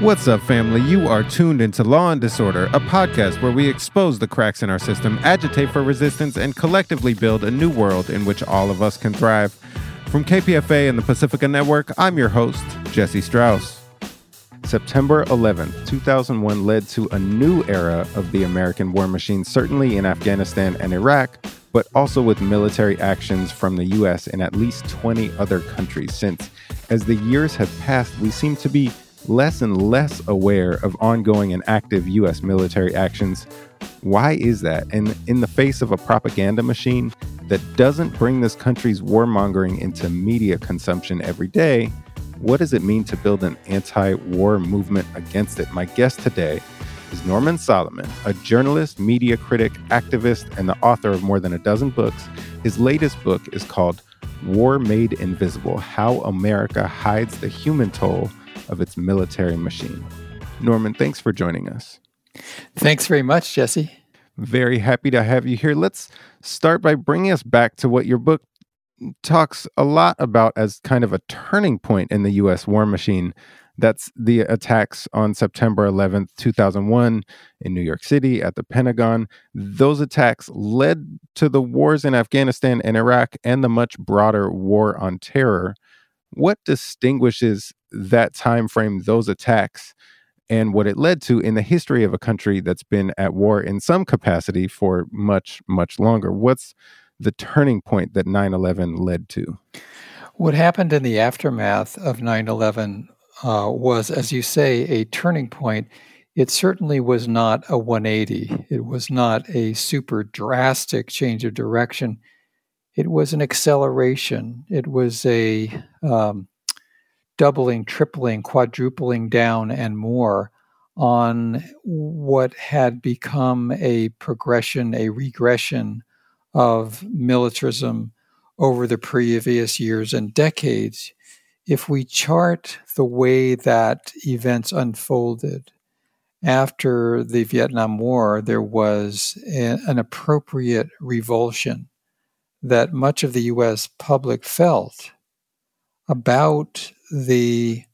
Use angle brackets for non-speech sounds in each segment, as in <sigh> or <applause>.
What's up, family? You are tuned into Law and Disorder, a podcast where we expose the cracks in our system, agitate for resistance, and collectively build a new world in which all of us can thrive. From KPFA and the Pacifica Network, I'm your host, Jesse Strauss. September 11th, 2001 led to a new era of the American war machine, certainly in Afghanistan and Iraq, but also with military actions from the US in at least 20 other countries since. As the years have passed, we seem to be less and less aware of ongoing and active U.S. military actions. Why is that? And in the face of a propaganda machine that doesn't bring this country's warmongering into media consumption every day, what does it mean to build an anti war movement against it? My guest today is Norman Solomon, a journalist, media critic, activist, and the author of more than a dozen books. His latest book is called War Made Invisible How America Hides the Human Toll of its military machine. Norman, thanks for joining us. Thanks very much, Jesse. Very happy to have you here. Let's start by bringing us back to what your book talks a lot about as kind of a turning point in the U.S. war machine. That's the attacks on September 11th, 2001, in New York City at the Pentagon. Those attacks led to the wars in Afghanistan and Iraq and the much broader war on terror. What distinguishes that time frame, those attacks, and what it led to in the history of a country that's been at war in some capacity for much, much longer. What's the turning point that 9 11 led to? What happened in the aftermath of 9 11 uh, was, as you say, a turning point. It certainly was not a 180, it was not a super drastic change of direction. It was an acceleration. It was a um, doubling, tripling, quadrupling down and more on what had become a progression, a regression of militarism over the previous years and decades. If we chart the way that events unfolded after the Vietnam War, there was a, an appropriate revulsion that much of the US public felt about the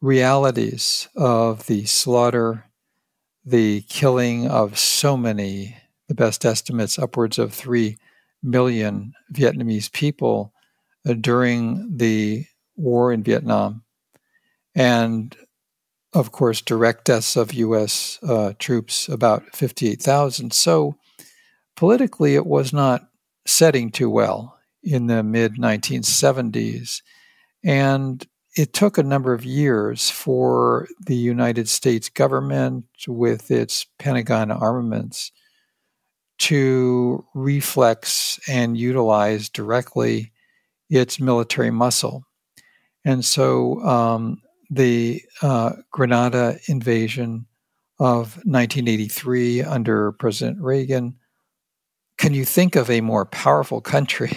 realities of the slaughter, the killing of so many, the best estimates, upwards of 3 million Vietnamese people uh, during the war in Vietnam. And of course, direct deaths of U.S. Uh, troops, about 58,000. So politically, it was not setting too well in the mid 1970s. And it took a number of years for the United States government, with its Pentagon armaments, to reflex and utilize directly its military muscle. And so um, the uh, Grenada invasion of 1983 under President Reagan, can you think of a more powerful country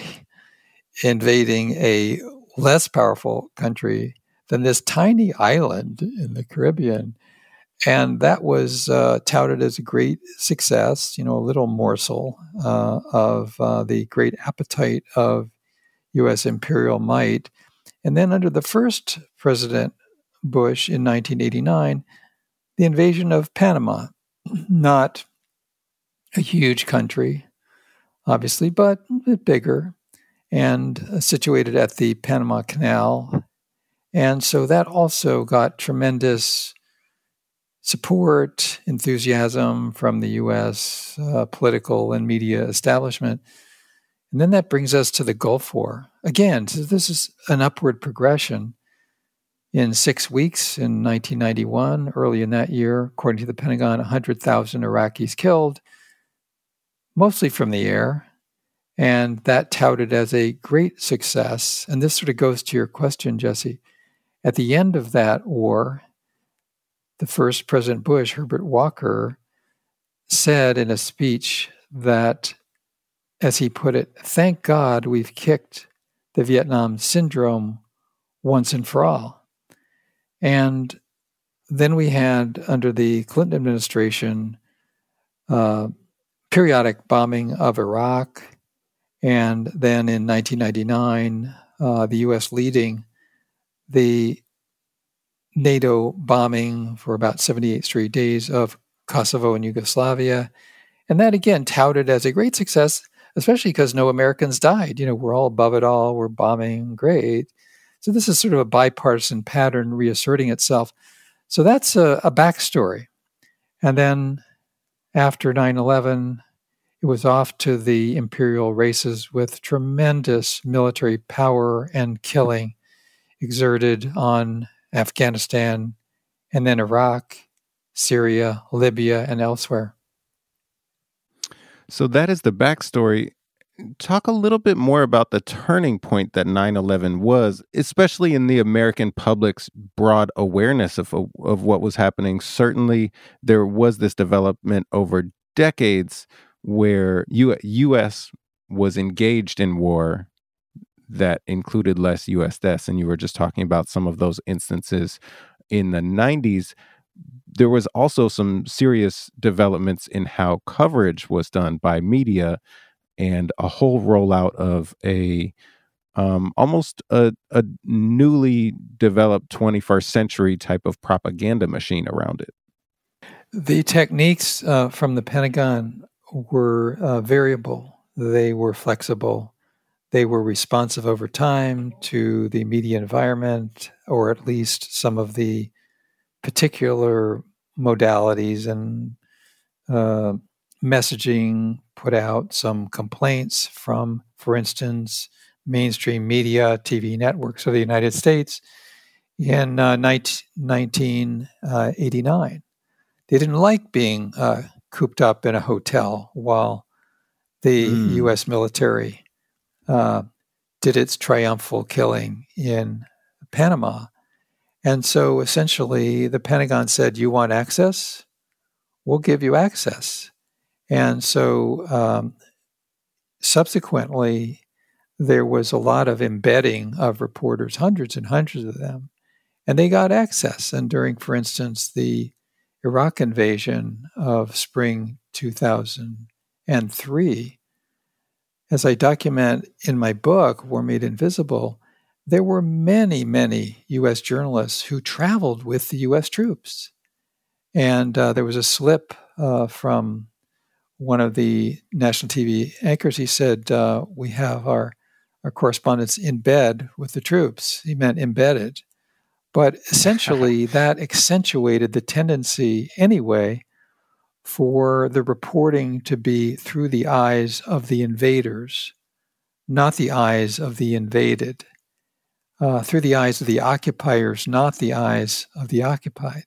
<laughs> invading a less powerful country than this tiny island in the Caribbean. And that was uh, touted as a great success, you know, a little morsel uh, of uh, the great appetite of U.S. imperial might. And then under the first President Bush in 1989, the invasion of Panama, <clears throat> not a huge country, obviously, but a bit bigger and uh, situated at the Panama Canal. And so that also got tremendous support, enthusiasm from the US uh, political and media establishment. And then that brings us to the Gulf War. Again, so this is an upward progression. In six weeks in 1991, early in that year, according to the Pentagon, 100,000 Iraqis killed, mostly from the air, and that touted as a great success. And this sort of goes to your question, Jesse. At the end of that war, the first President Bush, Herbert Walker, said in a speech that, as he put it, thank God we've kicked the Vietnam syndrome once and for all. And then we had, under the Clinton administration, uh, periodic bombing of Iraq, and then in 1999, uh, the U.S. leading the NATO bombing for about 78 straight days of Kosovo and Yugoslavia. And that again touted as a great success, especially because no Americans died. You know, we're all above it all, we're bombing, great. So this is sort of a bipartisan pattern reasserting itself. So that's a, a backstory. And then after 9 11, it was off to the imperial races with tremendous military power and killing exerted on Afghanistan and then Iraq, Syria, Libya, and elsewhere. So that is the backstory. Talk a little bit more about the turning point that 9 11 was, especially in the American public's broad awareness of, of what was happening. Certainly, there was this development over decades where U- U.S. was engaged in war that included less U.S. deaths, and you were just talking about some of those instances in the 90s. There was also some serious developments in how coverage was done by media and a whole rollout of a um, almost a, a newly developed 21st century type of propaganda machine around it. The techniques uh, from the Pentagon were uh, variable, they were flexible, they were responsive over time to the media environment, or at least some of the particular modalities and uh, messaging put out, some complaints from, for instance, mainstream media, TV networks of the United States in uh, 1989. Uh, they didn't like being uh, cooped up in a hotel while the mm. U.S. military uh, did its triumphal killing in Panama. And so essentially, the Pentagon said, You want access? We'll give you access. And so um, subsequently, there was a lot of embedding of reporters, hundreds and hundreds of them, and they got access. And during, for instance, the Iraq invasion of spring 2003, as I document in my book, War Made Invisible, there were many, many U.S. journalists who traveled with the U.S. troops. And uh, there was a slip uh, from one of the national TV anchors. He said, uh, We have our, our correspondents in bed with the troops. He meant embedded. But essentially, <laughs> that accentuated the tendency, anyway, for the reporting to be through the eyes of the invaders, not the eyes of the invaded, uh, through the eyes of the occupiers, not the eyes of the occupied.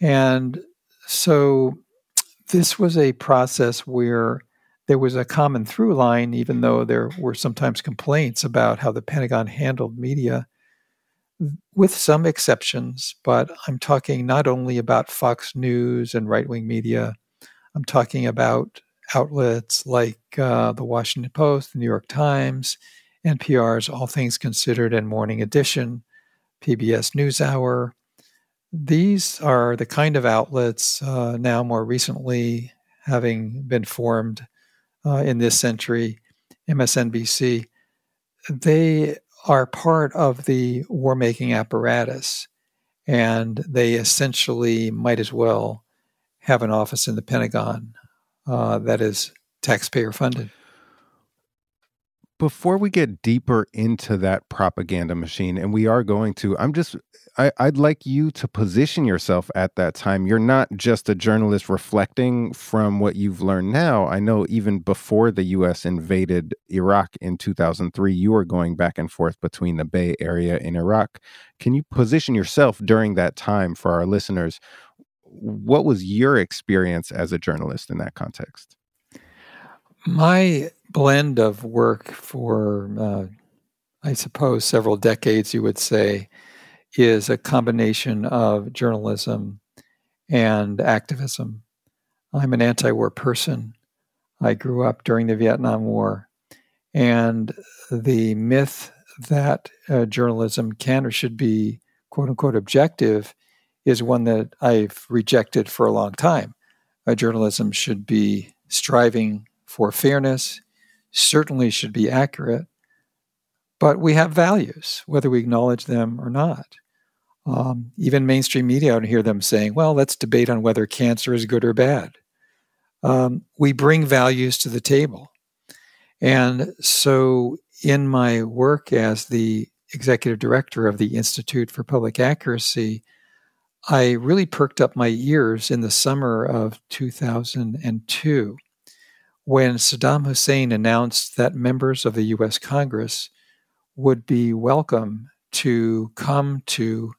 And so this was a process where there was a common through line, even though there were sometimes complaints about how the Pentagon handled media with some exceptions, but I'm talking not only about Fox News and right wing media, I'm talking about outlets like uh, the Washington Post, the New York Times, NPR's All Things Considered and Morning Edition, PBS NewsHour. These are the kind of outlets uh, now more recently having been formed uh, in this century, MSNBC. They are part of the war making apparatus, and they essentially might as well have an office in the Pentagon uh, that is taxpayer funded. Before we get deeper into that propaganda machine, and we are going to, I'm just I, would like you to position yourself at that time. You're not just a journalist reflecting from what you've learned now. I know even before the U.S. invaded Iraq in 2003, you were going back and forth between the Bay Area and Iraq. Can you position yourself during that time for our listeners? What was your experience as a journalist in that context? My blend of work for, uh, I suppose, several decades, you would say, is a combination of journalism and activism. I'm an anti war person. I grew up during the Vietnam War. And the myth that uh, journalism can or should be quote unquote objective is one that I've rejected for a long time. Uh, journalism should be striving for fairness, certainly should be accurate, but we have values, whether we acknowledge them or not. Um, even mainstream media, I don't hear them saying, well, let's debate on whether cancer is good or bad. Um, we bring values to the table. And so, in my work as the executive director of the Institute for Public Accuracy, I really perked up my ears in the summer of 2002 when Saddam Hussein announced that members of the US Congress would be welcome to come to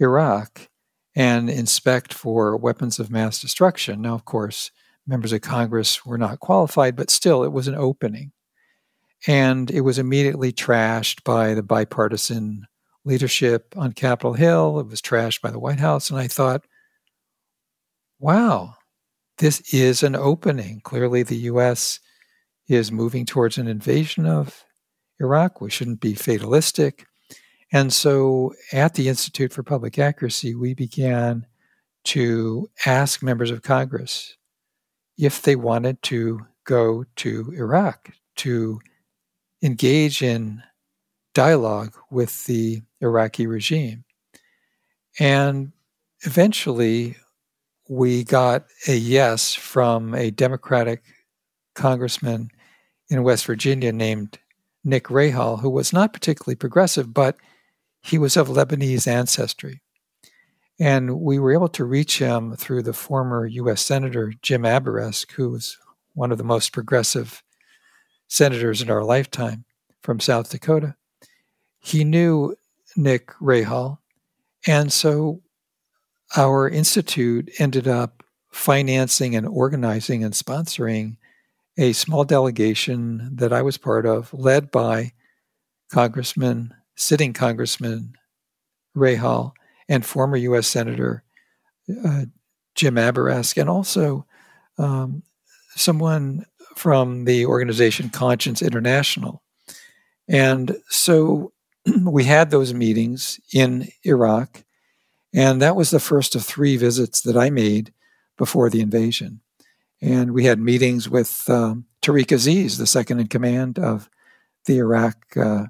Iraq and inspect for weapons of mass destruction. Now, of course, members of Congress were not qualified, but still, it was an opening. And it was immediately trashed by the bipartisan leadership on Capitol Hill. It was trashed by the White House. And I thought, wow, this is an opening. Clearly, the U.S. is moving towards an invasion of Iraq. We shouldn't be fatalistic. And so at the Institute for Public Accuracy, we began to ask members of Congress if they wanted to go to Iraq to engage in dialogue with the Iraqi regime. And eventually, we got a yes from a Democratic congressman in West Virginia named Nick Rahall, who was not particularly progressive, but he was of Lebanese ancestry. And we were able to reach him through the former U.S. Senator Jim Abourezk, who was one of the most progressive senators in our lifetime from South Dakota. He knew Nick Rahall. And so our institute ended up financing and organizing and sponsoring a small delegation that I was part of, led by Congressman, sitting Congressman Rahall and former U.S. Senator uh, Jim Abourezk, and also um, someone from the organization Conscience International. And so <clears throat> we had those meetings in Iraq, and that was the first of three visits that I made before the invasion. And we had meetings with um, Tariq Aziz, the second in command of the Iraq uh,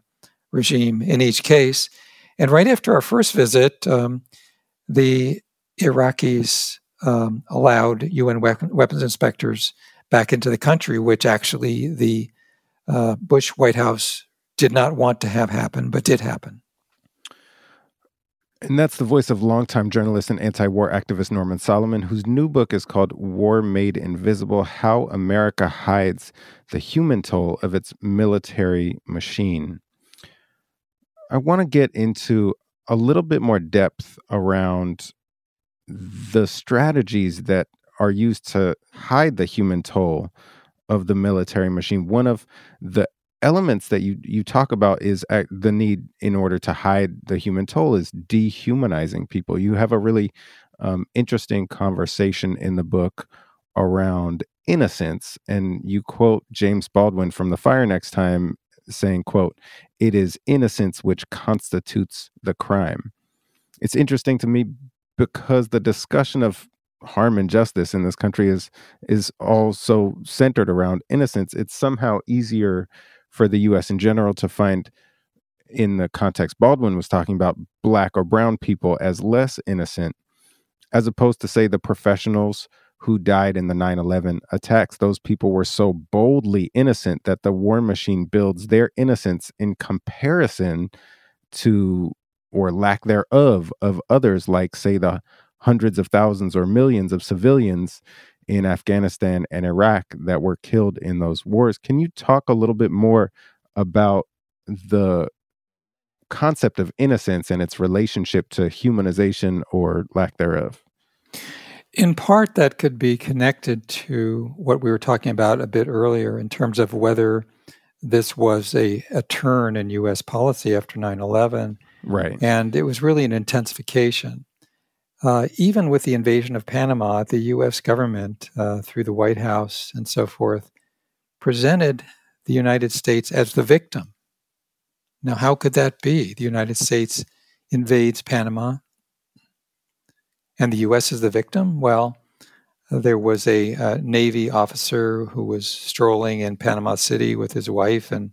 regime in each case. And right after our first visit, um, the Iraqis um, allowed UN weapons inspectors back into the country, which actually the uh, Bush White House did not want to have happen, but did happen. And that's the voice of longtime journalist and anti war activist Norman Solomon, whose new book is called War Made Invisible How America Hides the Human Toll of Its Military Machine. I want to get into a little bit more depth around the strategies that are used to hide the human toll of the military machine. One of the elements that you you talk about is the need in order to hide the human toll is dehumanizing people. You have a really um, interesting conversation in the book around innocence, and you quote James Baldwin from The Fire Next Time saying, "quote It is innocence which constitutes the crime." It's interesting to me because the discussion of harm and justice in this country is is also centered around innocence. It's somehow easier for the US in general to find in the context Baldwin was talking about black or brown people as less innocent as opposed to say the professionals who died in the 9/11 attacks. Those people were so boldly innocent that the war machine builds their innocence in comparison to or lack thereof of others like say the hundreds of thousands or millions of civilians in Afghanistan and Iraq that were killed in those wars. Can you talk a little bit more about the concept of innocence and its relationship to humanization or lack thereof? In part, that could be connected to what we were talking about a bit earlier in terms of whether this was a, a turn in U.S. policy after 9 11. Right. And it was really an intensification. Uh, even with the invasion of Panama, the U.S. government, uh, through the White House and so forth, presented the United States as the victim. Now, how could that be? The United States invades Panama, and the U.S. is the victim? Well, there was a, a Navy officer who was strolling in Panama City with his wife, and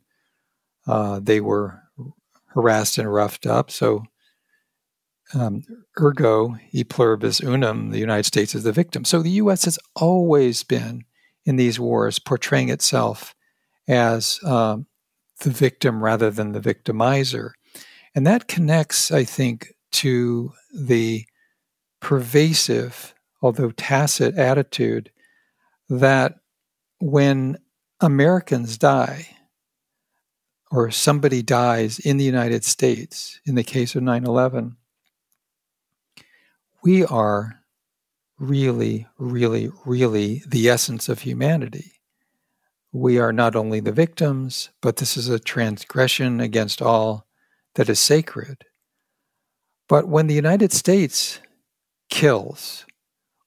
uh, they were harassed and roughed up. So um, ergo e pluribus unum, the United States is the victim. So the U.S. has always been in these wars portraying itself as um, the victim rather than the victimizer. And that connects, I think, to the pervasive, although tacit, attitude that when Americans die, or somebody dies in the United States, in the case of 9 11, we are really, really, really the essence of humanity. We are not only the victims, but this is a transgression against all that is sacred. But when the United States kills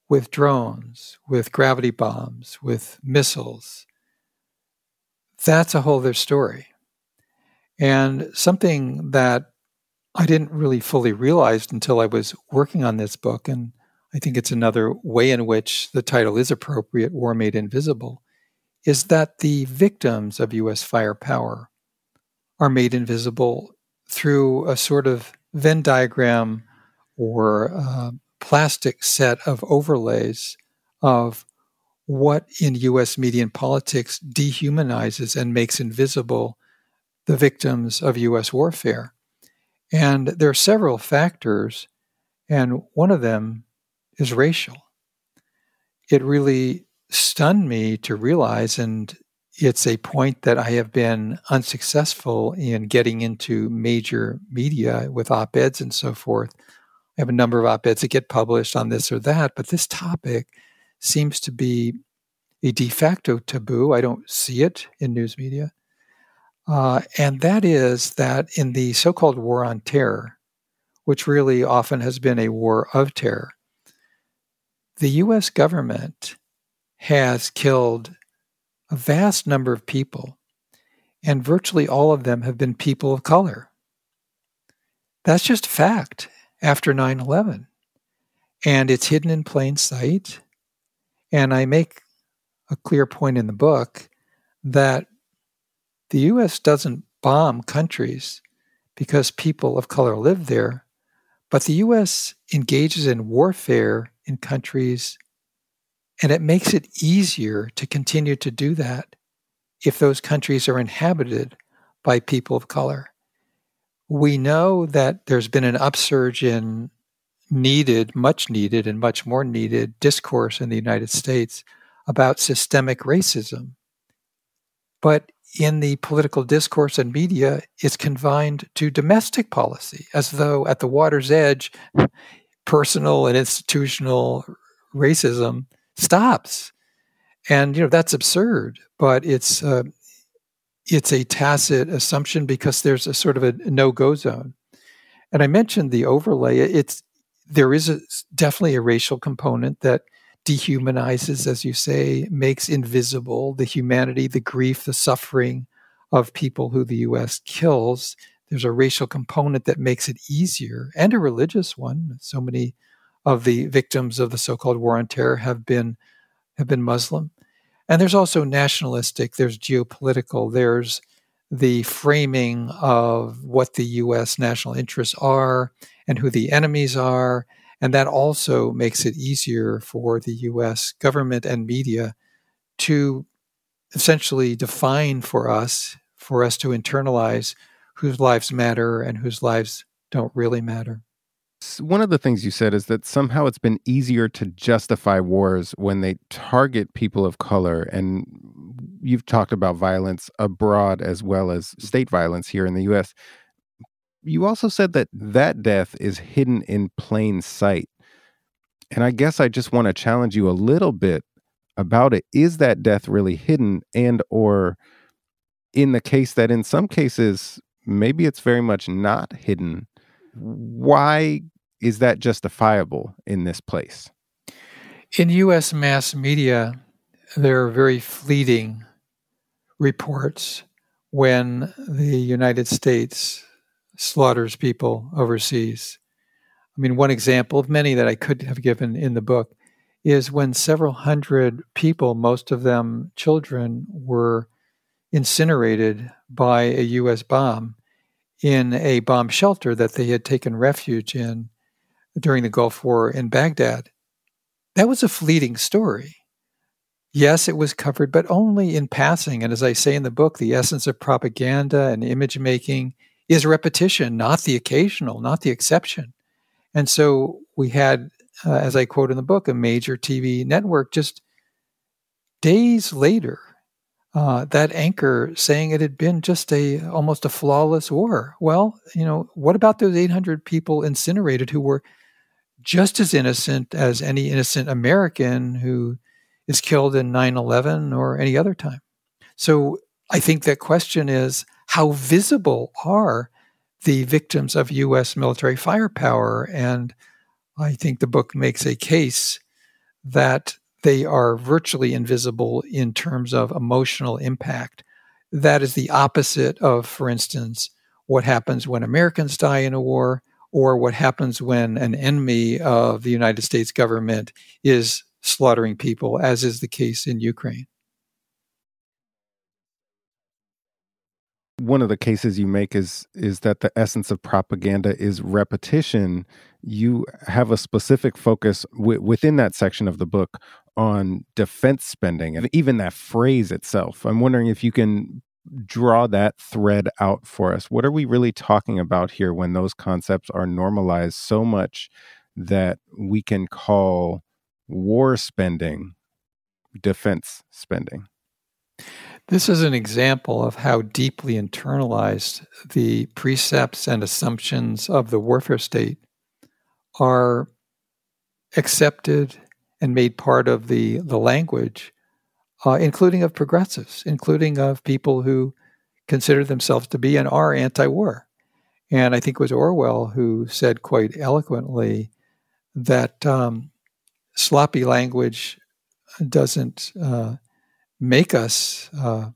with drones, with gravity bombs, with missiles, that's a whole other story. And something that I didn't really fully realize until I was working on this book, and I think it's another way in which the title is appropriate War Made Invisible, is that the victims of US firepower are made invisible through a sort of Venn diagram or uh, plastic set of overlays of what in US media and politics dehumanizes and makes invisible the victims of US warfare. And there are several factors, and one of them is racial. It really stunned me to realize, and it's a point that I have been unsuccessful in getting into major media with op eds and so forth. I have a number of op eds that get published on this or that, but this topic seems to be a de facto taboo. I don't see it in news media. Uh, and that is that in the so called war on terror, which really often has been a war of terror, the US government has killed a vast number of people, and virtually all of them have been people of color. That's just a fact after 9 11. And it's hidden in plain sight. And I make a clear point in the book that the US doesn't bomb countries because people of color live there, but the US engages in warfare in countries and it makes it easier to continue to do that if those countries are inhabited by people of color. We know that there's been an upsurge in needed, much needed, and much more needed discourse in the United States about systemic racism. But in the political discourse and media, is confined to domestic policy, as though at the water's edge, personal and institutional racism stops. And you know that's absurd, but it's uh, it's a tacit assumption because there's a sort of a no-go zone. And I mentioned the overlay. It's there is a, definitely a racial component that dehumanizes, as you say, makes invisible the humanity, the grief, the suffering of people who the U.S. kills. There's a racial component that makes it easier, and a religious one. So many of the victims of the so-called war on terror have been have been Muslim. And there's also nationalistic, there's geopolitical, there's the framing of what the US national interests are and who the enemies are. And that also makes it easier for the US government and media to essentially define for us, for us to internalize whose lives matter and whose lives don't really matter. One of the things you said is that somehow it's been easier to justify wars when they target people of color. And you've talked about violence abroad as well as state violence here in the US you also said that that death is hidden in plain sight and i guess i just want to challenge you a little bit about it is that death really hidden and or in the case that in some cases maybe it's very much not hidden why is that justifiable in this place? In US mass media, there are very fleeting reports when the United States slaughters people overseas. I mean, one example of many that I could have given in the book is when several hundred people, most of them children, were incinerated by a US bomb in a bomb shelter that they had taken refuge in during the Gulf War in Baghdad, that was a fleeting story. Yes, it was covered, but only in passing. And as I say in the book, the essence of propaganda and image making is repetition, not the occasional, not the exception. And so we had, uh, as I quote in the book, a major TV network just days later, uh, that anchor saying it had been just a almost a flawless war. Well, you know, what about those 800 people incinerated who were just as innocent as any innocent American who is killed in 9 11 or any other time. So I think that question is how visible are the victims of U.S. military firepower? And I think the book makes a case that they are virtually invisible in terms of emotional impact. That is the opposite of, for instance, what happens when Americans die in a war or what happens when an enemy of the United States government is slaughtering people, as is the case in Ukraine. One of the cases you make is is that the essence of propaganda is repetition. You have a specific focus w- within that section of the book on defense spending and even that phrase itself. I'm wondering if you can draw that thread out for us. What are we really talking about here when those concepts are normalized so much that we can call war spending defense spending? This is an example of how deeply internalized the precepts and assumptions of the warfare state are accepted and made part of the, the language uh, including of progressives, including of people who consider themselves to be and are anti war. And I think it was Orwell who said quite eloquently that um, sloppy language doesn't uh, make us uh,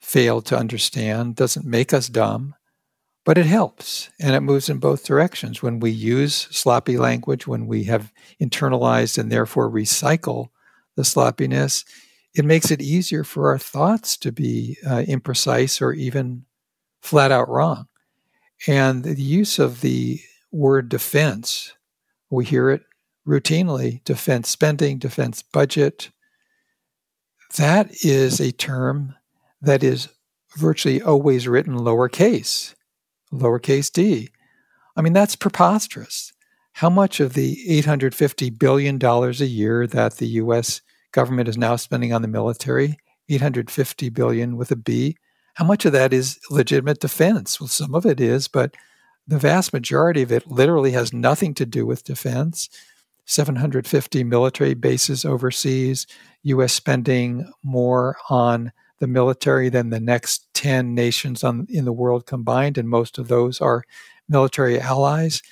fail to understand, doesn't make us dumb, but it helps and it moves in both directions. When we use sloppy language, when we have internalized and therefore recycle the sloppiness, it makes it easier for our thoughts to be uh, imprecise or even flat out wrong. And the use of the word defense, we hear it routinely defense spending, defense budget. That is a term that is virtually always written lowercase, lowercase d. I mean, that's preposterous. How much of the $850 billion a year that the US government is now spending on the military, 850 billion with a B. How much of that is legitimate defense? Well, some of it is, but the vast majority of it literally has nothing to do with defense. 750 military bases overseas, US spending more on the military than the next 10 nations on, in the world combined, and most of those are military allies.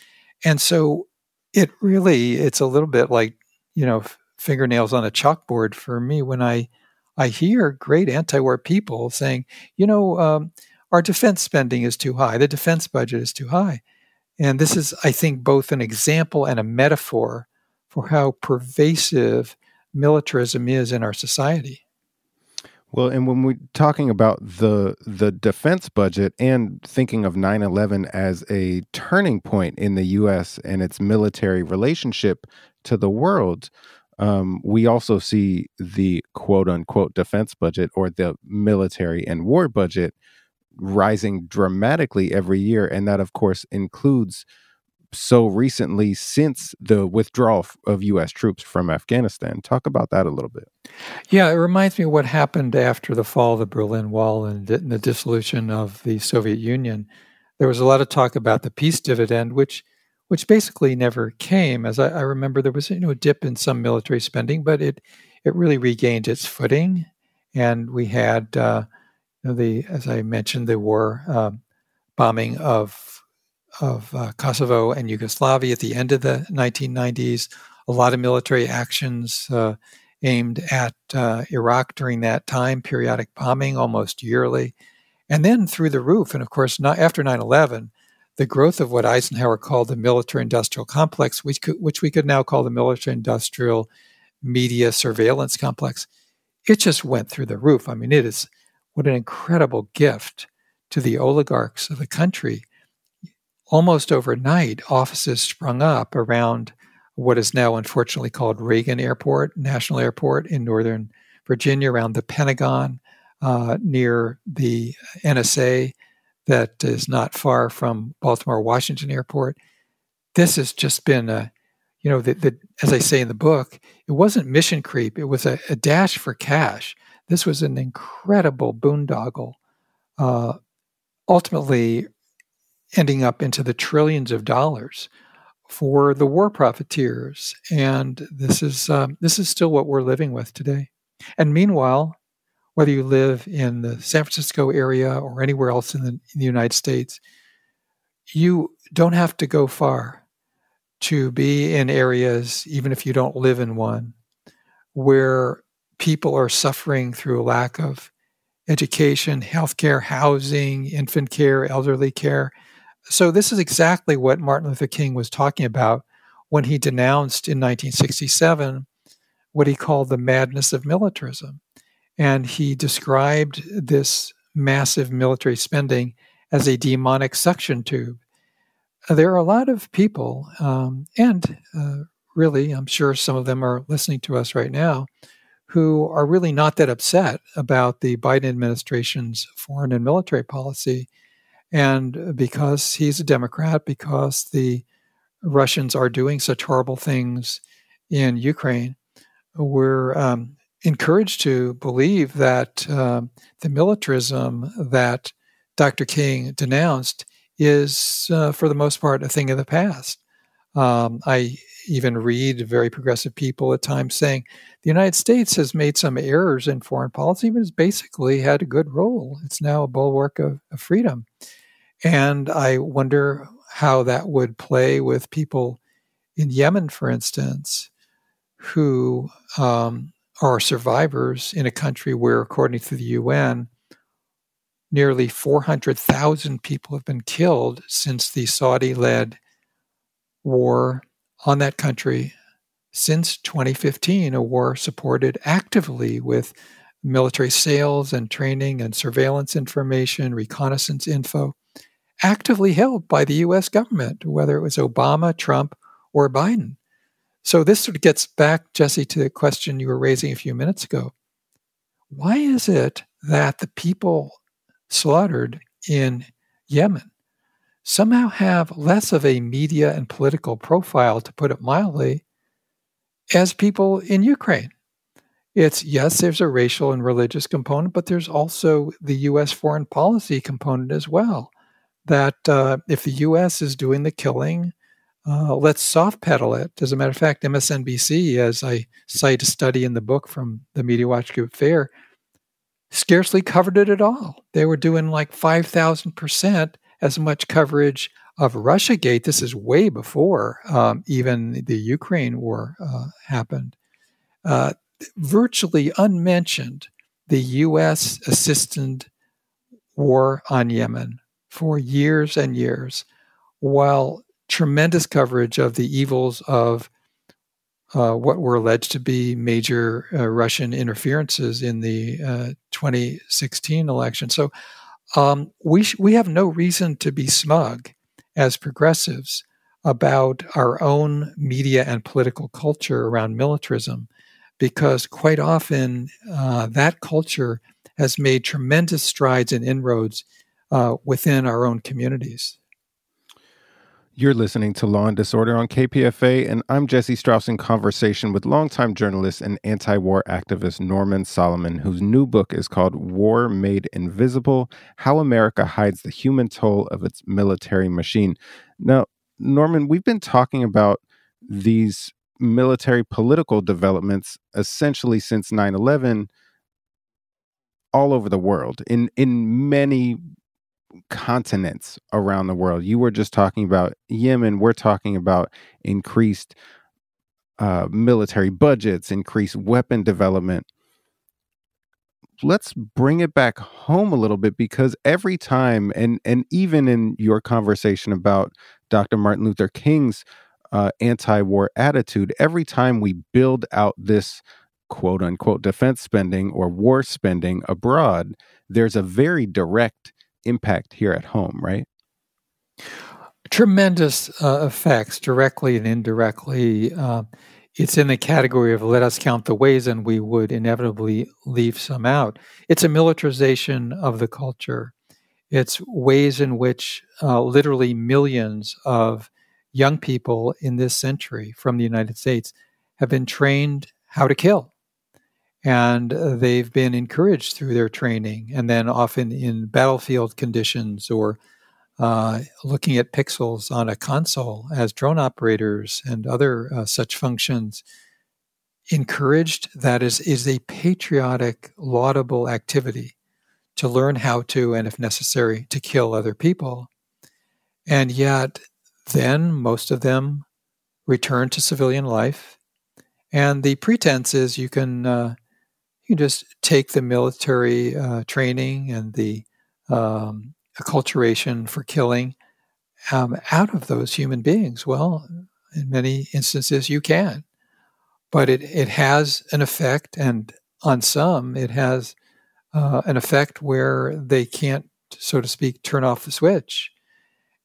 And so it really, it's a little bit like, you know, fingernails on a chalkboard for me when I I hear great anti-war people saying, you know, um, our defense spending is too high, the defense budget is too high, and this is, I think, both an example and a metaphor for how pervasive militarism is in our society. Well, and when we're talking about the the defense budget and thinking of 9/11 as a turning point in the US and its military relationship to the world, um, we also see the quote unquote defense budget or the military and war budget rising dramatically every year. And that, of course, includes so recently since the withdrawal of U.S. troops from Afghanistan. Talk about that a little bit. Yeah, it reminds me of what happened after the fall of the Berlin Wall and the dissolution of the Soviet Union. There was a lot of talk about the peace dividend, which which basically never came. As I, I, remember, there was you know a dip in some military spending, but it it really regained its footing, and we had uh, the as I mentioned the war uh, bombing of of uh, Kosovo and Yugoslavia at the end of the 1990s. A lot of military actions uh, aimed at uh, Iraq during that time, periodic bombing almost yearly, and then through the roof. And of course, not, after 9 11, the growth of what Eisenhower called the military industrial complex, which, could, which we could now call the military industrial media surveillance complex, it just went through the roof. I mean, it is what an incredible gift to the oligarchs of the country. Almost overnight, offices sprung up around what is now unfortunately called Reagan Airport, National Airport in Northern Virginia, around the Pentagon, uh, near the NSA that is not far from Baltimore Washington Airport. This has just been a, you know, the, the, as I say in the book, it wasn't mission creep, it was a, a dash for cash. This was an incredible boondoggle, uh, ultimately ending up into the trillions of dollars for the war profiteers, and this is um, this is still what we're living with today. And meanwhile, whether you live in the San Francisco area or anywhere else in the, in the United States, you don't have to go far to be in areas, even if you don't live in one, where people are suffering through a lack of education, healthcare, housing, infant care, elderly care, so, this is exactly what Martin Luther King was talking about when he denounced in 1967 what he called the madness of militarism. And he described this massive military spending as a demonic suction tube. There are a lot of people, um, and uh, really, I'm sure some of them are listening to us right now, who are really not that upset about the Biden administration's foreign and military policy and because he's a Democrat, because the Russians are doing such horrible things in Ukraine, we're um, encouraged to believe that uh, the militarism that Dr. King denounced is, uh, for the most part, a thing of the past. Um, I even read very progressive people at times saying the United States has made some errors in foreign policy, but has basically had a good role. It's now a bulwark of, of freedom. And I wonder how that would play with people in Yemen, for instance, who um, are survivors in a country where, according to the UN, nearly 400,000 people have been killed since the Saudi led war on that country since 2015, a war supported actively with military sales and training and surveillance information, reconnaissance info actively held by the US government, whether it was Obama, Trump, or Biden. So this sort of gets back, Jesse, to the question you were raising a few minutes ago. Why is it that the people slaughtered in Yemen somehow have less of a media and political profile, to put it mildly, as people in Ukraine? It's yes, there's a racial and religious component, but there's also the US foreign policy component as well that uh, if the U.S. is doing the killing, uh, let's soft pedal it. As a matter of fact, MSNBC, as I cite a study in the book from the Media Watch Group Fair, scarcely covered it at all. They were doing like 5,000% as much coverage of Russiagate. This is way before um, even the Ukraine war uh, happened. Uh, virtually unmentioned the U.S. assisted war on Yemen for years and years, while tremendous coverage of the evils of uh, what were alleged to be major uh, Russian interferences in the uh, 2016 election. So um, we sh- we have no reason to be smug as progressives about our own media and political culture around militarism, because quite often uh, that culture has made tremendous strides and inroads uh, within our own communities. You're listening to Law and Disorder on KPFA, and I'm Jesse Strauss in conversation with longtime journalist and anti war activist Norman Solomon, whose new book is called War Made Invisible How America Hides the Human Toll of Its Military Machine. Now, Norman, we've been talking about these military political developments essentially since 9 11 all over the world in in many continents around the world. You were just talking about Yemen. We're talking about increased uh, military budgets, increased weapon development. Let's bring it back home a little bit because every time, and and even in your conversation about Dr. Martin Luther King's uh, anti-war attitude, every time we build out this quote unquote defense spending or war spending abroad, there's a very direct impact here at home, right? tremendous uh, effects, directly and indirectly. Uh, it's in the category of let us count the ways, and we would inevitably leave some out. It's a militarization of the culture. It's ways in which uh, literally millions of young people in this century from the United States have been trained how to kill. And uh, they've been encouraged through their training, and then often in battlefield conditions or uh, looking at pixels on a console as drone operators and other uh, such functions encouraged that is is a patriotic laudable activity to learn how to and if necessary to kill other people. And yet then most of them return to civilian life and the pretense is you can uh, you just take the military uh, training and the um, acculturation for killing um, out of those human beings? Well, in many instances, you can, but it, it has an effect, and on some, it has uh, an effect where they can't, so to speak, turn off the switch.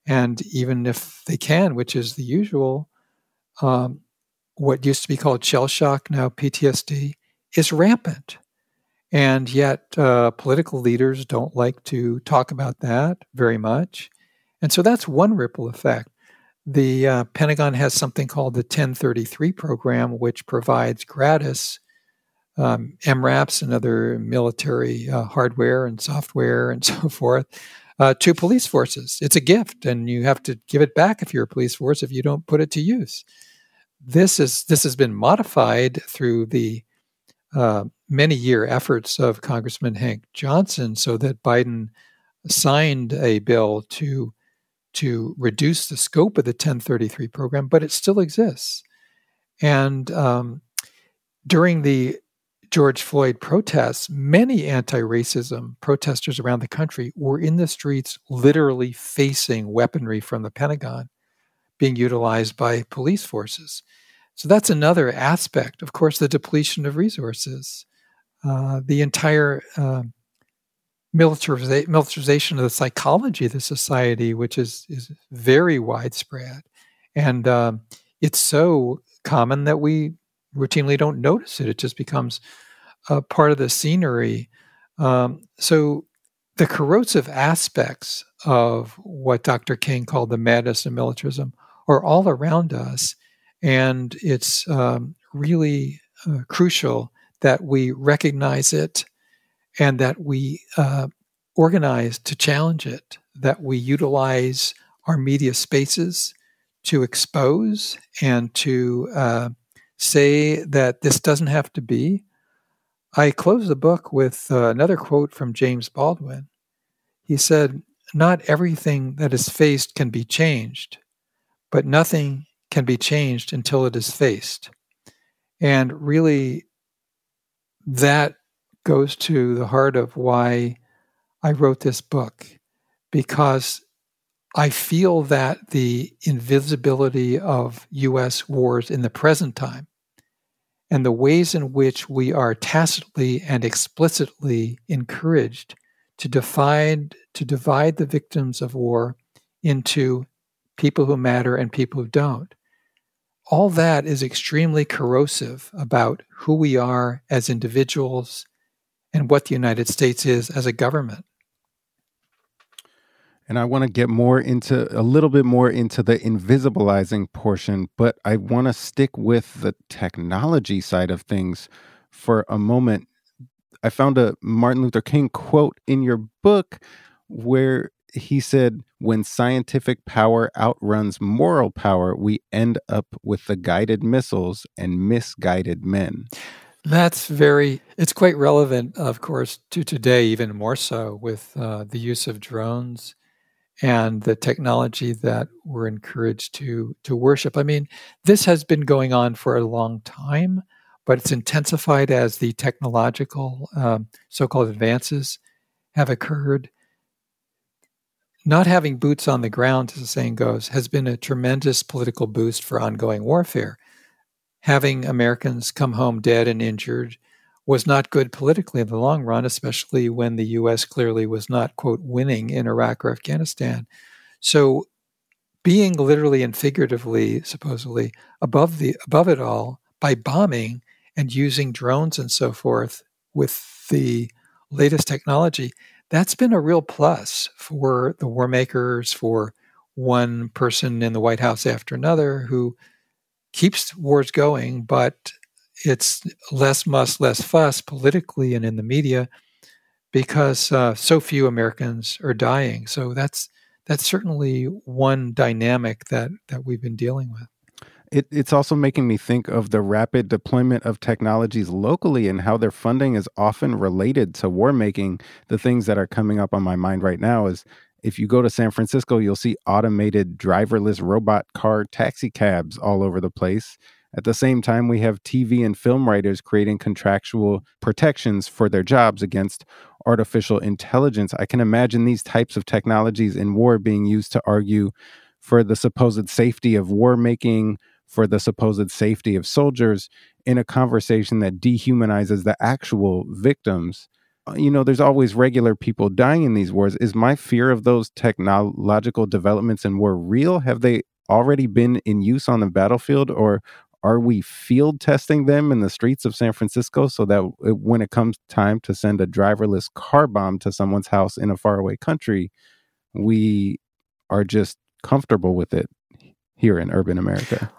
And even if they can, which is the usual, um, what used to be called shell shock, now PTSD, is rampant. And yet, uh, political leaders don't like to talk about that very much. And so that's one ripple effect. The uh, Pentagon has something called the 1033 program, which provides gratis um, MRAPs and other military uh, hardware and software and <laughs> so forth uh, to police forces. It's a gift, and you have to give it back if you're a police force if you don't put it to use. This is this has been modified through the uh, many year efforts of Congressman Hank Johnson so that Biden signed a bill to to reduce the scope of the 1033 program, but it still exists. And um, during the George Floyd protests, many anti racism protesters around the country were in the streets literally facing weaponry from the Pentagon being utilized by police forces. So that's another aspect. Of course, the depletion of resources, uh, the entire uh, militariza- militarization of the psychology of the society, which is is very widespread, and um, it's so common that we routinely don't notice it. It just becomes a part of the scenery. Um, so the corrosive aspects of what Dr. King called the madness of militarism are all around us and it's um, really uh, crucial that we recognize it and that we uh, organize to challenge it, that we utilize our media spaces to expose and to uh, say that this doesn't have to be. I close the book with uh, another quote from James Baldwin. He said, Not everything that is faced can be changed, but nothing can be changed until it is faced. And really, that goes to the heart of why I wrote this book, because I feel that the invisibility of US wars in the present time and the ways in which we are tacitly and explicitly encouraged to divide to divide the victims of war into people who matter and people who don't all that is extremely corrosive about who we are as individuals and what the United States is as a government. And I want to get more into a little bit more into the invisibilizing portion, but I want to stick with the technology side of things for a moment. I found a Martin Luther King quote in your book where he said, when scientific power outruns moral power, we end up with the guided missiles and misguided men. That's very, it's quite relevant, of course, to today, even more so with uh, the use of drones and the technology that we're encouraged to, to worship. I mean, this has been going on for a long time, but it's intensified as the technological um, so called advances have occurred not having boots on the ground, as the saying goes, has been a tremendous political boost for ongoing warfare. Having Americans come home dead and injured was not good politically in the long run, especially when the U.S. clearly was not, quote, winning in Iraq or Afghanistan. So being literally and figuratively, supposedly, above the above it all by bombing and using drones and so forth with the latest technology, that's been a real plus for the war makers, for one person in the White House after another who keeps wars going, but it's less muss, less fuss politically and in the media because uh, so few Americans are dying. So that's that's certainly one dynamic that that we've been dealing with. It, it's also making me think of the rapid deployment of technologies locally and how their funding is often related to war making. The things that are coming up on my mind right now is if you go to San Francisco, you'll see automated driverless robot car taxi cabs all over the place. At the same time, we have TV and film writers creating contractual protections for their jobs against artificial intelligence. I can imagine these types of technologies in war being used to argue for the supposed safety of war making, for the supposed safety of soldiers in a conversation that dehumanizes the actual victims. Uh, you know, there's always regular people dying in these wars. Is my fear of those technological developments in war real? Have they already been in use on the battlefield, or are we field testing them in the streets of San Francisco so that when it comes time to send a driverless car bomb to someone's house in a faraway country, we are just comfortable with it here in urban America?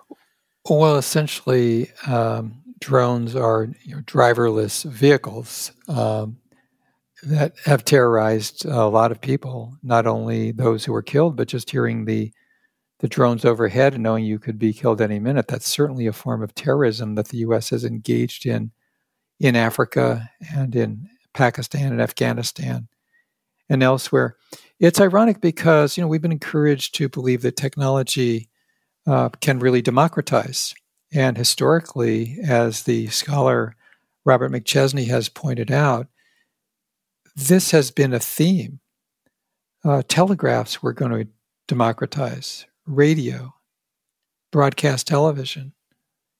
Well, essentially, um, drones are you know, driverless vehicles um, that have terrorized a lot of people. Not only those who were killed, but just hearing the the drones overhead and knowing you could be killed any minute. That's certainly a form of terrorism that the U.S. has engaged in in Africa and in Pakistan and Afghanistan and elsewhere. It's ironic because you know we've been encouraged to believe that technology uh, can really democratize. And historically, as the scholar Robert McChesney has pointed out, this has been a theme. Uh, telegraphs were going to democratize, radio, broadcast television,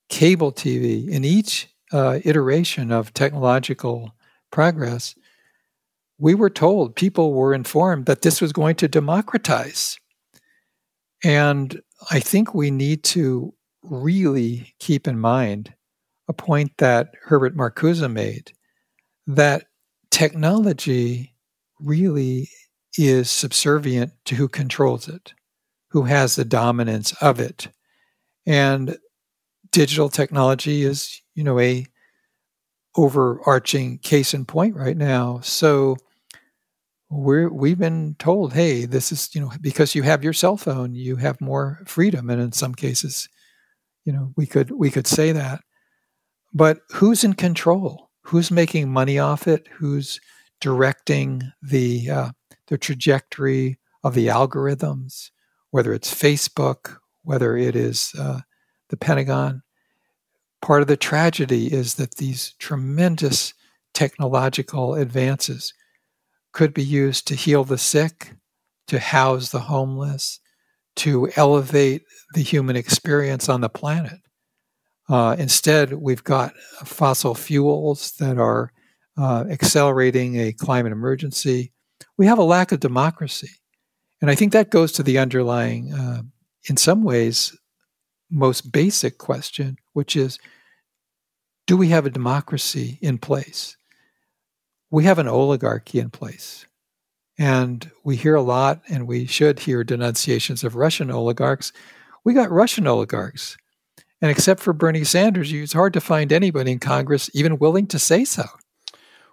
cable TV. In each uh, iteration of technological progress, we were told, people were informed that this was going to democratize. And I think we need to really keep in mind a point that Herbert Marcuse made that technology really is subservient to who controls it, who has the dominance of it. And digital technology is, you know, a overarching case in point right now. So we're we've been told, hey, this is you know because you have your cell phone, you have more freedom, and in some cases, you know we could we could say that. But who's in control? Who's making money off it? Who's directing the uh, the trajectory of the algorithms? Whether it's Facebook, whether it is uh, the Pentagon. Part of the tragedy is that these tremendous technological advances could be used to heal the sick, to house the homeless, to elevate the human experience on the planet. Uh, instead, we've got fossil fuels that are uh, accelerating a climate emergency. We have a lack of democracy. And I think that goes to the underlying, uh, in some ways, most basic question, which is do we have a democracy in place? We have an oligarchy in place. And we hear a lot, and we should hear denunciations of Russian oligarchs. We got Russian oligarchs. And except for Bernie Sanders, it's hard to find anybody in Congress even willing to say so.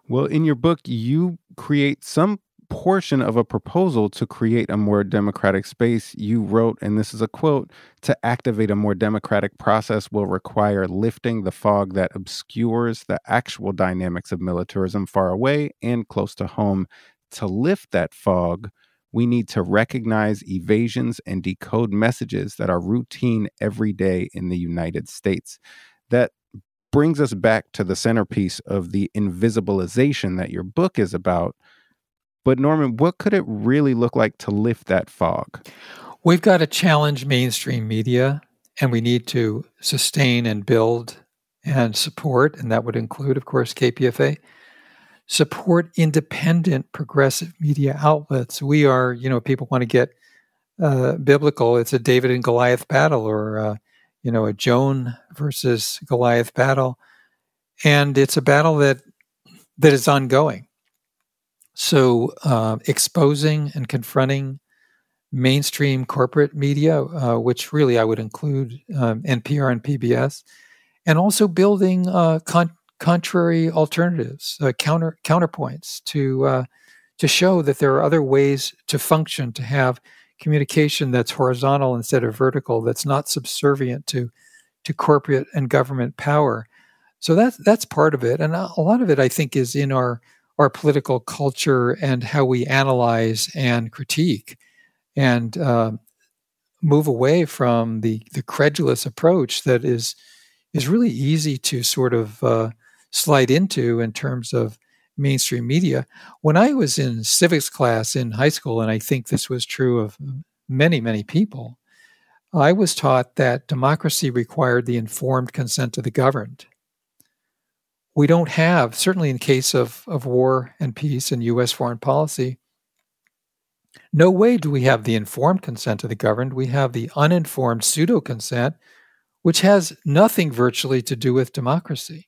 Well, in your book, you create some portion of a proposal to create a more democratic space, you wrote, and this is a quote to activate a more democratic process will require lifting the fog that obscures the actual dynamics of militarism far away and close to home. To lift that fog, we need to recognize evasions and decode messages that are routine every day in the United States. That brings us back to the centerpiece of the invisibilization that your book is about but Norman, what could it really look like to lift that fog? We've got to challenge mainstream media and we need to sustain and build and support, and that would include, of course, KPFA, support independent progressive media outlets. We are, you know, people want to get uh, biblical. It's a David and Goliath battle, or uh, you know, a Joan versus Goliath battle, and it's a battle that that is ongoing. So, uh, exposing and confronting mainstream corporate media, uh, which really I would include um, NPR and PBS, and also building uh, con- contrary alternatives, uh, counter counterpoints to uh, to show that there are other ways to function, to have communication that's horizontal instead of vertical, that's not subservient to to corporate and government power. So that's that's part of it, and a lot of it I think is in our our political culture and how we analyze and critique and uh, move away from the the credulous approach that is is really easy to sort of uh, slide into in terms of mainstream media. When I was in civics class in high school, and I think this was true of many many people, I was taught that democracy required the informed consent of the governed. We don't have, certainly in case of, of war and peace and U.S. foreign policy, no way do we have the informed consent of the governed. We have the uninformed pseudo consent, which has nothing virtually to do with democracy.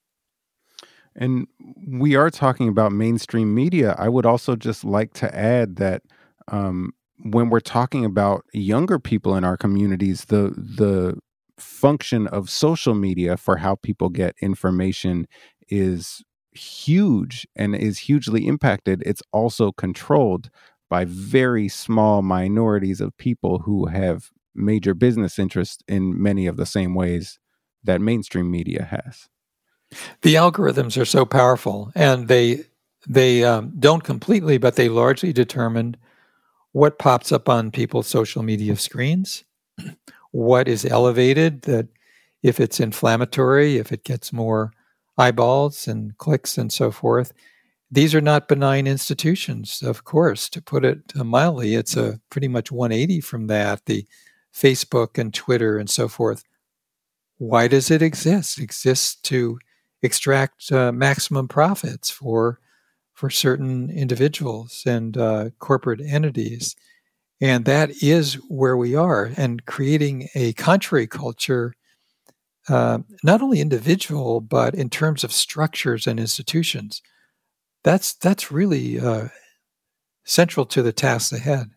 And we are talking about mainstream media. I would also just like to add that um, when we're talking about younger people in our communities, the the function of social media for how people get information is huge and is hugely impacted. It's also controlled by very small minorities of people who have major business interests in many of the same ways that mainstream media has. The algorithms are so powerful, and they they um, don't completely, but they largely determine what pops up on people's social media screens, <clears throat> what is elevated. That if it's inflammatory, if it gets more eyeballs and clicks and so forth, these are not benign institutions, of course. To put it mildly, it's a pretty much 180 from that. The Facebook and Twitter and so forth. Why does it exist? It exists to extract uh, maximum profits for for certain individuals and uh, corporate entities, and that is where we are. And creating a contrary culture, uh, not only individual but in terms of structures and institutions that's that's really uh, central to the tasks ahead.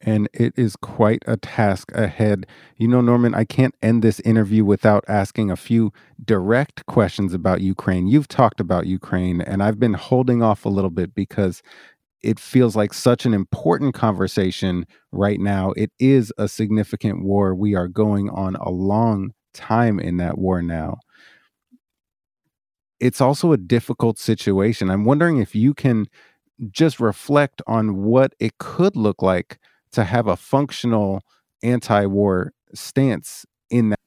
And it is quite a task ahead. You know, Norman, I can't end this interview without asking a few direct questions about Ukraine. You've talked about Ukraine, and I've been holding off a little bit because it feels like such an important conversation right now. It is a significant war. We are going on a long time in that war now it's also a difficult situation. I'm wondering if you can just reflect on what it could look like to have a functional anti-war stance in that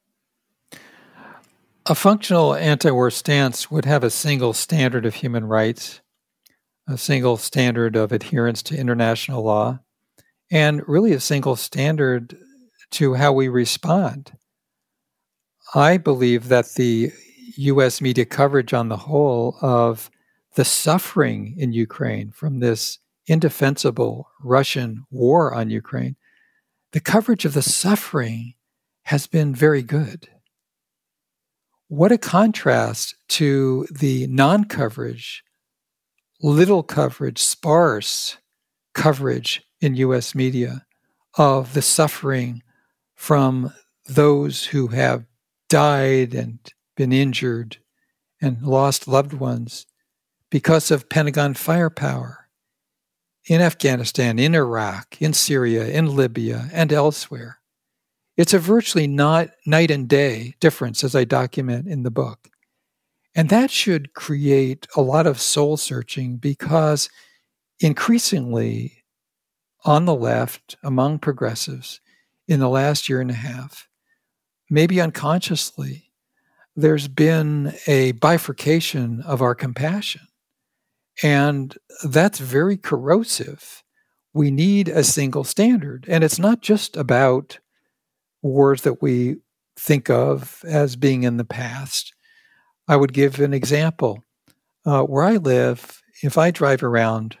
a functional anti-war stance would have a single standard of human rights a single standard of adherence to international law and really a single standard to how we respond i believe that the US media coverage on the whole of the suffering in Ukraine from this indefensible Russian war on Ukraine, the coverage of the suffering has been very good. What a contrast to the non coverage, little coverage, sparse coverage in US media of the suffering from those who have died and been injured and lost loved ones because of Pentagon firepower in Afghanistan, in Iraq, in Syria, in Libya, and elsewhere. It's a virtually not night and day difference, as I document in the book. And that should create a lot of soul searching because increasingly on the left, among progressives, in the last year and a half, maybe unconsciously, there's been a bifurcation of our compassion. And that's very corrosive. We need a single standard. And it's not just about wars that we think of as being in the past. I would give an example. Uh, where I live, if I drive around,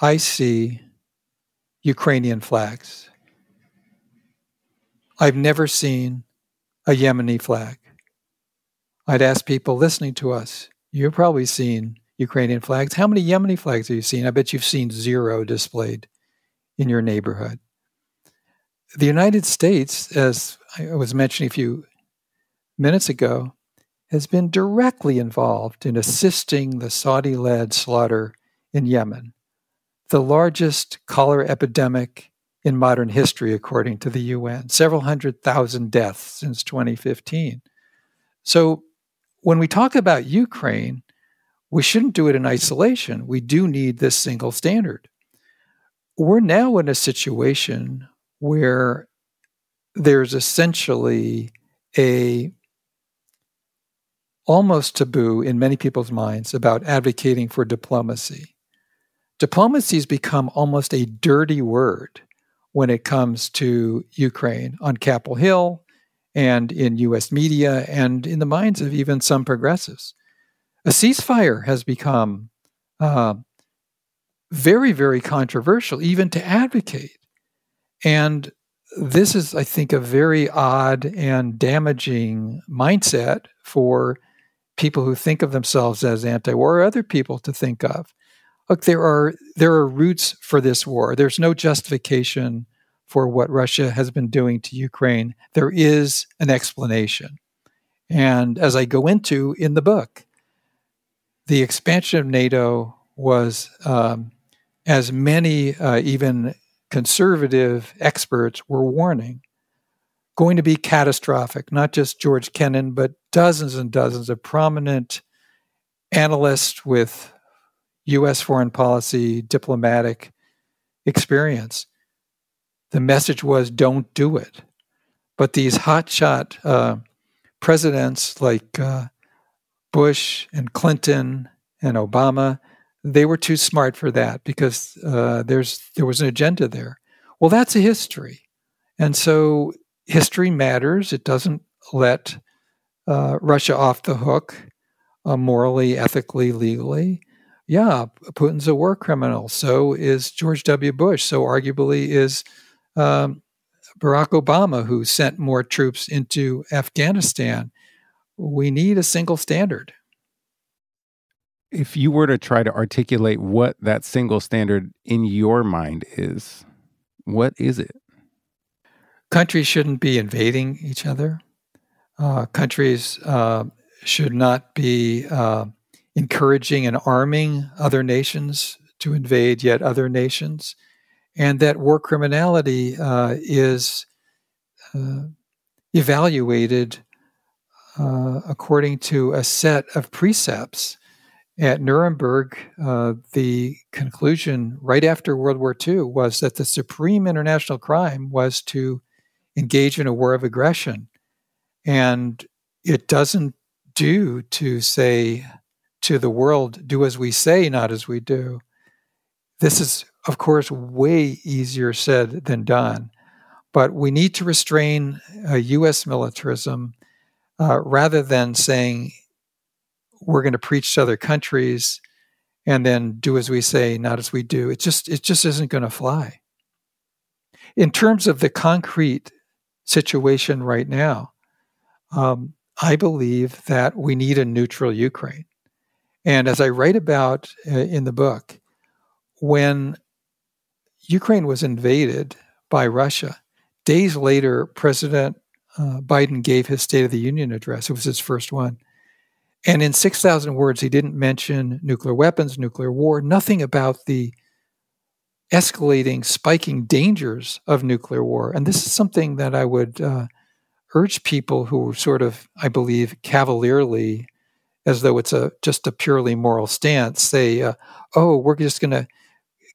I see Ukrainian flags. I've never seen a Yemeni flag. I'd ask people listening to us, you've probably seen Ukrainian flags. How many Yemeni flags have you seen? I bet you've seen zero displayed in your neighborhood. The United States, as I was mentioning a few minutes ago, has been directly involved in assisting the Saudi led slaughter in Yemen, the largest cholera epidemic in modern history, according to the UN, several hundred thousand deaths since 2015. So, when we talk about Ukraine, we shouldn't do it in isolation. We do need this single standard. We're now in a situation where there's essentially a almost taboo in many people's minds about advocating for diplomacy. Diplomacy has become almost a dirty word when it comes to Ukraine on Capitol Hill and in US media and in the minds of even some progressives. A ceasefire has become uh, very, very controversial, even to advocate. And this is, I think, a very odd and damaging mindset for people who think of themselves as anti-war or other people to think of. Look, there are there are roots for this war. There's no justification for what Russia has been doing to Ukraine. There is an explanation. And as I go into in the book, the expansion of NATO was, um, as many uh, even conservative experts were warning, going to be catastrophic. Not just George Kennan, but dozens and dozens of prominent analysts with U.S. foreign policy, diplomatic experience. The message was don't do it. But these hotshot uh, presidents like uh, Bush and Clinton and Obama, they were too smart for that because uh, there's there was an agenda there. Well, that's a history, and so history matters. It doesn't let uh, Russia off the hook uh, morally, ethically, legally. Yeah, Putin's a war criminal. So is George W. Bush. So arguably is um, Barack Obama, who sent more troops into Afghanistan. We need a single standard. If you were to try to articulate what that single standard in your mind is, what is it? countries shouldn't be invading each other. Uh, countries uh, should not be uh, encouraging and arming other nations to invade yet other nations. And that war criminality uh, is uh, evaluated uh, according to a set of precepts. At Nuremberg, the conclusion right after World War II was that the supreme international crime was to engage in a war of aggression. And it doesn't do to say to the world, do as we say, not as we do. This is, of course, way easier said than done. But we need to restrain uh, U.S. militarism uh, rather than saying we're going to preach to other countries and then do as we say, not as we do. It just it just isn't going to fly. In terms of the concrete situation right now. Um, I believe that we need a neutral Ukraine. And as I write about uh, in the book, when Ukraine was invaded by Russia, days later, President uh, Biden gave his State of the Union address. It was his first one. And in 6,000 words, he didn't mention nuclear weapons, nuclear war, nothing about the escalating, spiking dangers of nuclear war. And this is something that I would uh, urge people who sort of, I believe, cavalierly, as though it's a just a purely moral stance, say, uh, "Oh, we're just going to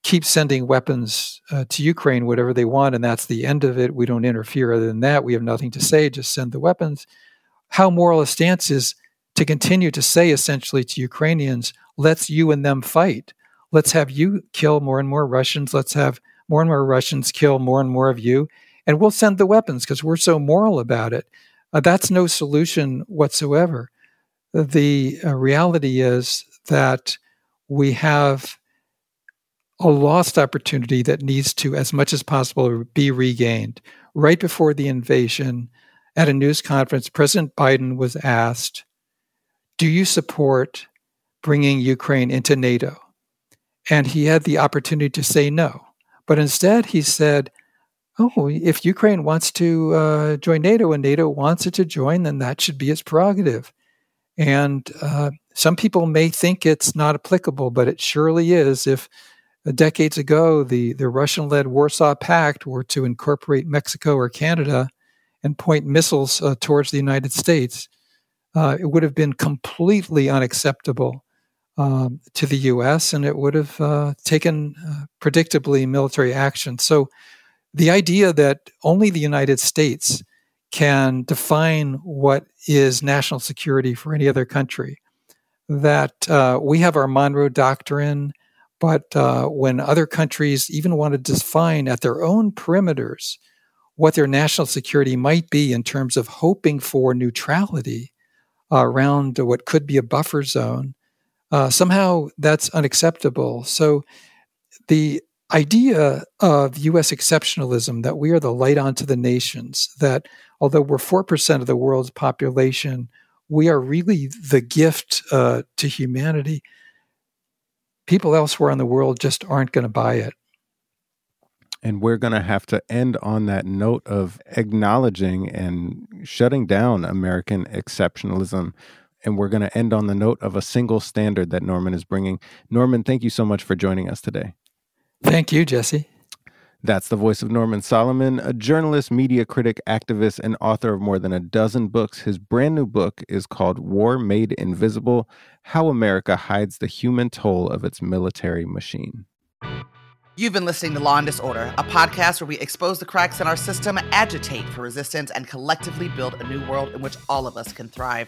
keep sending weapons uh, to Ukraine, whatever they want, and that's the end of it. We don't interfere. Other than that, we have nothing to say. Just send the weapons." How moral a stance is to continue to say essentially to Ukrainians, "Let's you and them fight." let's have you kill more and more Russians. Let's have more and more Russians kill more and more of you. And we'll send the weapons because we're so moral about it. Uh, that's no solution whatsoever. The uh, reality is that we have a lost opportunity that needs to, as much as possible, be regained. Right before the invasion, at a news conference, President Biden was asked, Do you support bringing Ukraine into NATO? And he had the opportunity to say no. But instead, he said, Oh, if Ukraine wants to uh, join NATO and NATO wants it to join, then that should be its prerogative. And uh, some people may think it's not applicable, but it surely is if decades ago, the, the Russian led Warsaw Pact were to incorporate Mexico or Canada and point missiles uh, towards the United States, uh, it would have been completely unacceptable um, to the U.S. and it would have uh, taken uh, predictably military action. So the idea that only the United States can define what is national security for any other country, that uh, we have our Monroe Doctrine but uh, when other countries even want to define at their own perimeters what their national security might be in terms of hoping for neutrality uh, around what could be a buffer zone, uh, somehow that's unacceptable. So the idea of U.S. exceptionalism that we are the light onto the nations, that although we're 4% of the world's population, we are really the gift uh, to humanity people elsewhere in the world just aren't going to buy it. And we're going to have to end on that note of acknowledging and shutting down American exceptionalism. And we're going to end on the note of a single standard that Norman is bringing. Norman, thank you so much for joining us today. Thank you, Jesse. That's the voice of Norman Solomon, a journalist, media critic, activist, and author of more than a dozen books. His brand new book is called War Made Invisible How America Hides the Human Toll of Its Military Machine. You've been listening to Law and Disorder, a podcast where we expose the cracks in our system, agitate for resistance, and collectively build a new world in which all of us can thrive.